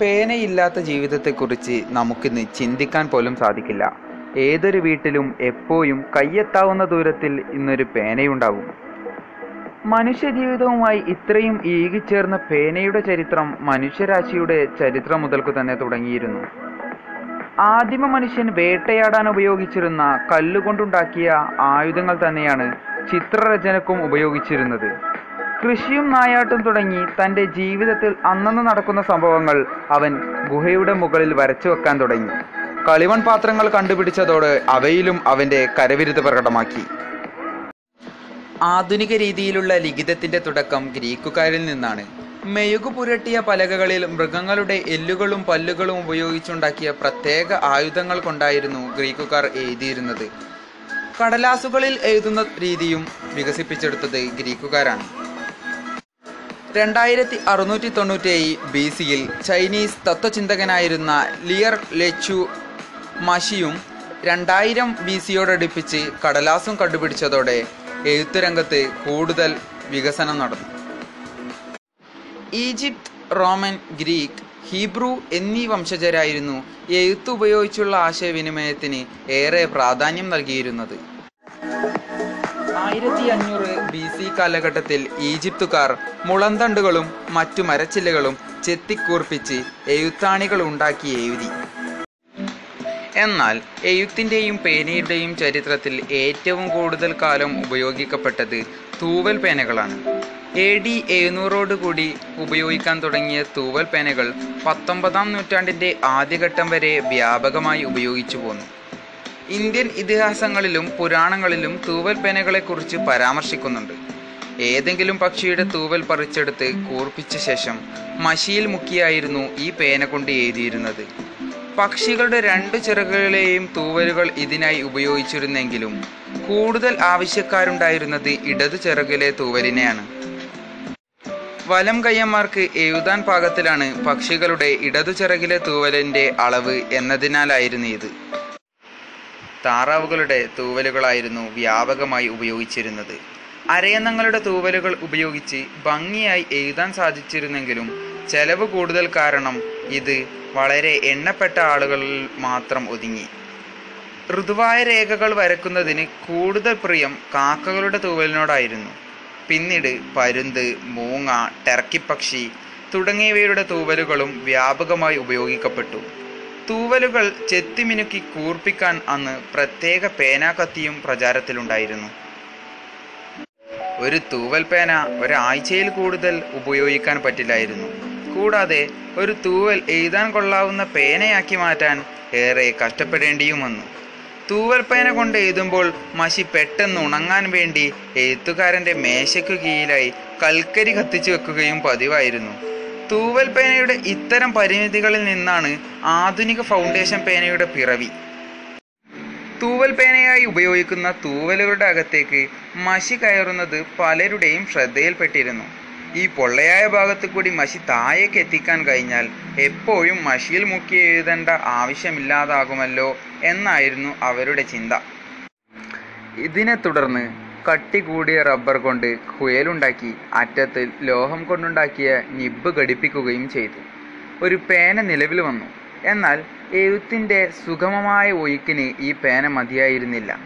പേനയില്ലാത്ത ജീവിതത്തെക്കുറിച്ച് നമുക്കിന്ന് ചിന്തിക്കാൻ പോലും സാധിക്കില്ല. ഏതൊരു വീട്ടിലും എപ്പോഴും കയ്യെത്താവുന്ന ദൂരത്തിൽ ഇന്നൊരു പേനയുണ്ടാകും മനുഷ്യജീവിതവുമായി ഇത്രയും ഈകിച്ചേർന്ന പേനയുടെ ചരിത്രം മനുഷ്യരാശിയുടെ ചരിത്രം മുതൽക്കു തന്നെ തുടങ്ങിയിരുന്നു. ആദിമ മനുഷ്യൻ വേട്ടയാടാൻ ഉപയോഗിച്ചിരുന്ന കല്ലുകൊണ്ടുണ്ടാക്കിയ ആയുധങ്ങൾ തന്നെയാണ് ചിത്രരചനക്കും ഉപയോഗിച്ചിരുന്നത്. കൃഷിയും നായാട്ടും തുടങ്ങി തന്റെ ജീവിതത്തിൽ അന്നന്ന് നടക്കുന്ന സംഭവങ്ങൾ അവൻ ഗുഹയുടെ മുകളിൽ വരച്ചു വെക്കാൻ തുടങ്ങി. കളിമൺ പാത്രങ്ങൾ കണ്ടുപിടിച്ചതോടെ അവയിലും അവന്റെ കരവിരുത് പ്രകടമാക്കി. ആധുനിക രീതിയിലുള്ള ലിഖിതത്തിന്റെ തുടക്കം ഗ്രീക്കുകാരിൽ നിന്നാണ്. മെഴുകു പുരട്ടിയ പലകകളിൽ മൃഗങ്ങളുടെ എല്ലുകളും പല്ലുകളും ഉപയോഗിച്ചുണ്ടാക്കിയ പ്രത്യേക ആയുധങ്ങൾ കൊണ്ടായിരുന്നു ഗ്രീക്കുകാർ എഴുതിയിരുന്നത്. കടലാസുകളിൽ എഴുതുന്ന രീതിയും വികസിപ്പിച്ചെടുത്തത് ഗ്രീക്കുകാരാണ്. രണ്ടായിരത്തി അറുന്നൂറ്റി തൊണ്ണൂറ്റേഴ് ബി സിയിൽ ചൈനീസ് തത്വചിന്തകനായിരുന്ന ലിയർ ലെച്ചു മഷിയും രണ്ടായിരം ബി സിയോടടുപ്പിച്ച് കടലാസും കണ്ടുപിടിച്ചതോടെ എഴുത്തുരംഗത്ത് കൂടുതൽ വികസനം നടന്നു. ഈജിപ്ത് റോമൻ ഗ്രീക്ക് ഹീബ്രു എന്നീ വംശജരായിരുന്നു എഴുത്തുപയോഗിച്ചുള്ള ആശയവിനിമയത്തിന് ഏറെ പ്രാധാന്യം നൽകിയിരുന്നത്. ആയിരത്തി അഞ്ഞൂറ് ബി സി കാലഘട്ടത്തിൽ ഈജിപ്തുകാർ മുളന്തണ്ടുകളും മറ്റു മരച്ചില്ലകളും ചെത്തിക്കൂർപ്പിച്ച് എഴുത്താണികൾ ഉണ്ടാക്കി എഴുതി. എന്നാൽ എഴുത്തിന്റെയും പേനയുടെയും ചരിത്രത്തിൽ ഏറ്റവും കൂടുതൽ കാലം ഉപയോഗിക്കപ്പെട്ടത് തൂവൽ പേനകളാണ്. എ ഡി എഴുന്നൂറോടുകൂടി ഉപയോഗിക്കാൻ തുടങ്ങിയ തൂവൽ പേനകൾ പത്തൊമ്പതാം നൂറ്റാണ്ടിന്റെ ആദ്യഘട്ടം വരെ വ്യാപകമായി ഉപയോഗിച്ചു പോന്നു. ഇന്ത്യൻ ഇതിഹാസങ്ങളിലും പുരാണങ്ങളിലും തൂവൽ പേനകളെക്കുറിച്ച് പരാമർശിക്കുന്നുണ്ട്. ഏതെങ്കിലും പക്ഷിയുടെ തൂവൽ പറിച്ചെടുത്ത് കൂർപ്പിച്ച ശേഷം മഷിയിൽ മുക്കിയായിരുന്നു ഈ പേന കൊണ്ട് എഴുതിയിരുന്നത്. പക്ഷികളുടെ രണ്ട് ചിറകുകളെയും തൂവലുകൾ ഇതിനായി ഉപയോഗിച്ചിരുന്നെങ്കിലും കൂടുതൽ ആവശ്യക്കാരുണ്ടായിരുന്നത് ഇടതു ചിറകിലെ തൂവലിനെയാണ്. വലം കയ്യന്മാർക്ക് എഴുതാൻ പാകത്തിലാണ് പക്ഷികളുടെ ഇടതു ചിറകിലെ തൂവലിന്റെ അളവ് എന്നതിനാലായിരുന്നു ഇത്. താറാവുകളുടെ തൂവലുകളായിരുന്നു വ്യാപകമായി ഉപയോഗിച്ചിരുന്നത്. അരയന്നങ്ങളുടെ തൂവലുകൾ ഉപയോഗിച്ച് ഭംഗിയായി എഴുതാൻ സാധിച്ചിരുന്നെങ്കിലും ചെലവ് കൂടുതൽ കാരണം ഇത് വളരെ എണ്ണപ്പെട്ട ആളുകളിൽ മാത്രം ഒതുങ്ങി. ഋതുവായ രേഖകൾ വരക്കുന്നതിന് കൂടുതൽ പ്രിയം കാക്കകളുടെ തൂവലിനോടായിരുന്നു. പിന്നീട് പരുന്ത് മൂങ്ങ ടർക്കിപ്പക്ഷി തുടങ്ങിയവയുടെ തൂവലുകളും വ്യാപകമായി ഉപയോഗിക്കപ്പെട്ടു. തൂവലുകൾ ചെത്തിമിനുക്കി കൂർപ്പിക്കാൻ അന്ന് പ്രത്യേക പേനാക്കത്തിയും പ്രചാരത്തിലുണ്ടായിരുന്നു. ഒരു തൂവൽ പേന ഒരാഴ്ചയിൽ കൂടുതൽ ഉപയോഗിക്കാൻ പറ്റില്ലായിരുന്നു. കൂടാതെ ഒരു തൂവൽ എഴുതാൻ കൊള്ളാവുന്ന പേനയാക്കി മാറ്റാൻ ഏറെ കഷ്ടപ്പെടേണ്ടിയും വന്നു തൂവൽ പേന കൊണ്ട് എഴുതുമ്പോൾ മഷി പെട്ടെന്ന് ഉണങ്ങാൻ വേണ്ടി എഴുത്തുകാരന്റെ മേശയ്ക്കു കീഴിലായി കൽക്കരി കത്തിച്ചു വെക്കുകയും പതിവായിരുന്നു. തൂവൽ പേനയുടെ ഇത്തരം പരിമിതികളിൽ നിന്നാണ് ആധുനിക ഫൗണ്ടേഷൻ പേനയുടെ പിറവി. തൂവൽ പേനയായി ഉപയോഗിക്കുന്ന തൂവലുകളുടെ അകത്തേക്ക് മഷി കയറുന്നത് പലരുടെയും ശ്രദ്ധയിൽപ്പെട്ടിരുന്നു. ഈ പൊള്ളയായ ഭാഗത്ത് കൂടി മഷി താഴേക്ക് എത്തിക്കാൻ കഴിഞ്ഞാൽ എപ്പോഴും മഷിയിൽ മുക്കി എഴുതേണ്ട ആവശ്യമില്ലാതാകുമല്ലോ എന്നായിരുന്നു അവരുടെ ചിന്ത. ഇതിനെ തുടർന്ന് കട്ടി കൂടിയ റബ്ബർ കൊണ്ട് കുയലുണ്ടാക്കി അറ്റത്ത് ലോഹം കൊണ്ടുണ്ടാക്കിയ നിബ്ബ് ഘടിപ്പിക്കുകയും ചെയ്തു. ഒരു പേന നിലവിൽ വന്നു. എന്നാൽ എഴുത്തിന്റെ സുഗമമായ ഒഴുക്കിന് ഈ പേന മതിയായിരുന്നില്ല.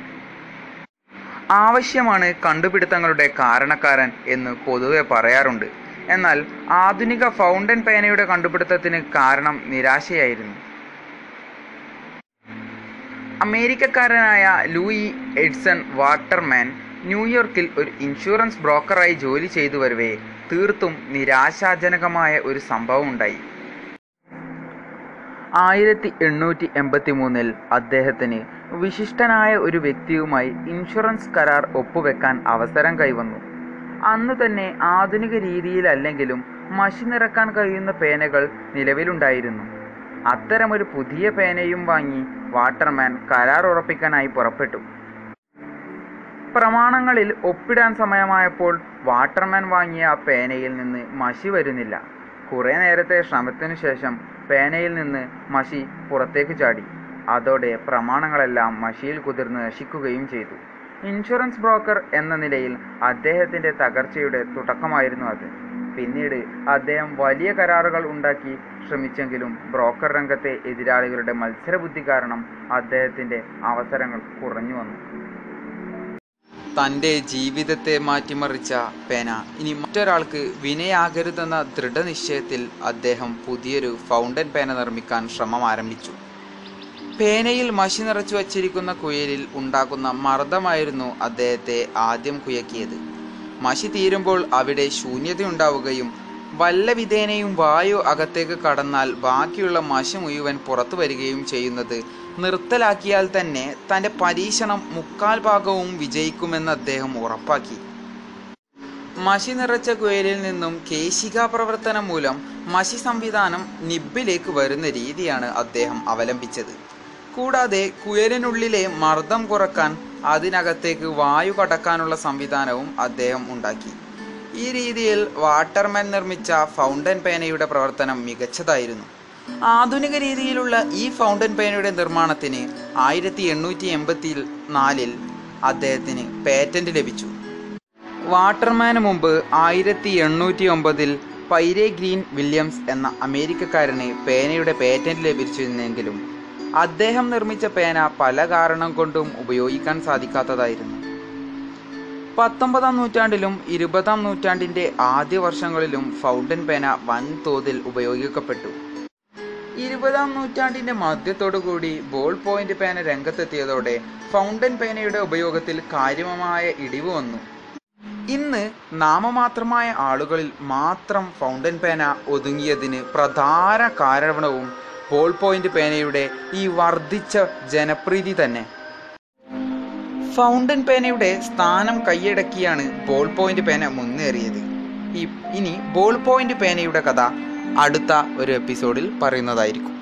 ആവശ്യമാണ് കണ്ടുപിടുത്തങ്ങളുടെ കാരണക്കാരൻ എന്ന് പൊതുവെ പറയാറുണ്ട്. എന്നാൽ ആധുനിക ഫൗണ്ടൻ പേനയുടെ കണ്ടുപിടുത്തത്തിന് കാരണം നിരാശയായിരുന്നു. അമേരിക്കക്കാരനായ ലൂയി എഡ്സൺ വാട്ടർമാൻ ന്യൂയോർക്കിൽ ഒരു ഇൻഷുറൻസ് ബ്രോക്കറായി ജോലി ചെയ്തു വരവേ തീർത്തും നിരാശാജനകമായ ഒരു സംഭവം ഉണ്ടായി. ആയിരത്തി എണ്ണൂറ്റി എൺപത്തി മൂന്നിൽ അദ്ദേഹത്തിന് വിശിഷ്ടനായ ഒരു വ്യക്തിയുമായി ഇൻഷുറൻസ് കരാർ ഒപ്പുവെക്കാൻ അവസരം കൈവന്നു. അന്ന് തന്നെ ആധുനിക രീതിയിലല്ലെങ്കിലും മഷി നിറക്കാൻ കഴിയുന്ന പേനകൾ നിലവിലുണ്ടായിരുന്നു. അത്തരമൊരു പുതിയ പേനയും വാങ്ങി വാട്ടർമാൻ കരാർ ഉറപ്പിക്കാനായി പുറപ്പെട്ടു. പ്രമാണങ്ങളിൽ ഒപ്പിടാൻ സമയമായപ്പോൾ വാട്ടർമാൻ വാങ്ങിയ ആ പേനയിൽ നിന്ന് മഷി വരുന്നില്ല. കുറേ നേരത്തെ ശ്രമത്തിനു ശേഷം പേനയിൽ നിന്ന് മഷി പുറത്തേക്ക് ചാടി. അതോടെ പ്രമാണങ്ങളെല്ലാം മഷിയിൽ കുതിർന്ന് നശിക്കുകയും ചെയ്തു. ഇൻഷുറൻസ് ബ്രോക്കർ എന്ന നിലയിൽ അദ്ദേഹത്തിന്റെ തകർച്ചയുടെ തുടക്കമായിരുന്നു അത്. പിന്നീട് അദ്ദേഹം വലിയ കരാറുകൾ ഉണ്ടാക്കി ശ്രമിച്ചെങ്കിലും ബ്രോക്കർ രംഗത്തെ എതിരാളികളുടെ മത്സരബുദ്ധി കാരണം അദ്ദേഹത്തിന്റെ അവസരങ്ങൾ കുറഞ്ഞു വന്നു. തന്റെ ജീവിതത്തെ മാറ്റിമറിച്ച പേന. ഇനി മറ്റൊരാൾക്ക് വിനയാകരുതെന്ന ദൃഢനിശ്ചയത്തിൽ അദ്ദേഹം പുതിയൊരു ഫൗണ്ടൻ പേന നിർമ്മിക്കാൻ ശ്രമം ആരംഭിച്ചു. പേനയിൽ മഷി നിറച്ചു വച്ചിരിക്കുന്ന കുയലിൽ ഉണ്ടാക്കുന്ന മർദ്ദമായിരുന്നു അദ്ദേഹത്തെ ആദ്യം കുയക്കിയത്. മഷി തീരുമ്പോൾ അവിടെ ശൂന്യതയുണ്ടാവുകയും വല്ല വിധേനയും വായു അകത്തേക്ക് കടന്നാൽ ബാക്കിയുള്ള മഷി മുഴുവൻ പുറത്തു വരികയും ചെയ്യുന്നത്. നിർത്തലാക്കിയാൽ തന്നെ തന്റെ പരീക്ഷണം മുക്കാൽ ഭാഗവും വിജയിക്കുമെന്ന് അദ്ദേഹം ഉറപ്പാക്കി. മഷി നിറച്ച കുയലിൽ നിന്നും കേശികാ പ്രവർത്തനം മൂലം മഷി സംവിധാനം നിബിലേക്ക് വരുന്ന രീതിയാണ് അദ്ദേഹം അവലംബിച്ചത്. കൂടാതെ കുയലിനുള്ളിലെ മർദ്ദം കുറയ്ക്കാൻ അതിനകത്തേക്ക് വായു കടക്കാനുള്ള സംവിധാനവും അദ്ദേഹം ഉണ്ടാക്കി. ഈ രീതിയിൽ വാട്ടർമാൻ നിർമ്മിച്ച ഫൗണ്ടൻ പേനയുടെ പ്രവർത്തനം മികച്ചതായിരുന്നു. ആധുനിക രീതിയിലുള്ള ഈ ഫൗണ്ടൻ പേനയുടെ നിർമ്മാണത്തിന് ആയിരത്തി എണ്ണൂറ്റി എൺപത്തി നാലിൽ അദ്ദേഹത്തിന് പേറ്റന്റ് ലഭിച്ചു. വാട്ടർമാന് മുമ്പ് ആയിരത്തി എണ്ണൂറ്റി ഒമ്പതിൽ പൈരെ ഗ്രീൻ വില്യംസ് എന്ന അമേരിക്കക്കാരന് പേനയുടെ പേറ്റന്റ് ലഭിച്ചിരുന്നെങ്കിലും അദ്ദേഹം നിർമ്മിച്ച പേന പല കാരണം കൊണ്ടും ഉപയോഗിക്കാൻ സാധിക്കാത്തതായിരുന്നു. പത്തൊമ്പതാം നൂറ്റാണ്ടിലും ഇരുപതാം നൂറ്റാണ്ടിന്റെ ആദ്യ വർഷങ്ങളിലും ഫൗണ്ടൻ പേന വൻതോതിൽ ഉപയോഗിക്കപ്പെട്ടു. ഇരുപതാം നൂറ്റാണ്ടിന്റെ മധ്യത്തോടുകൂടി ബോൾ പോയിന്റ് പേന രംഗത്തെത്തിയതോടെ ഫൗണ്ടൻ പേനയുടെ ഉപയോഗത്തിൽ കാര്യമായ ഇടിവ് വന്നു. ഇന്ന് നാമമാത്രമായ ആളുകളിൽ മാത്രം ഫൗണ്ടൻ പേന ഒതുങ്ങിയതിന് പ്രധാന കാരണവും ബോൾ പോയിന്റ് പേനയുടെ ഈ വർദ്ധിച്ച ജനപ്രീതി തന്നെ. ഫൗണ്ടൻ പേനയുടെ സ്ഥാനം കൈയടക്കിയാണ് ബോൾ പോയിന്റ് പേന മുന്നേറിയത്. ഇനി ബോൾ പോയിന്റ് പേനയുടെ കഥ അടുത്ത ഒരു എപ്പിസോഡിൽ പറയുന്നതായിരിക്കും.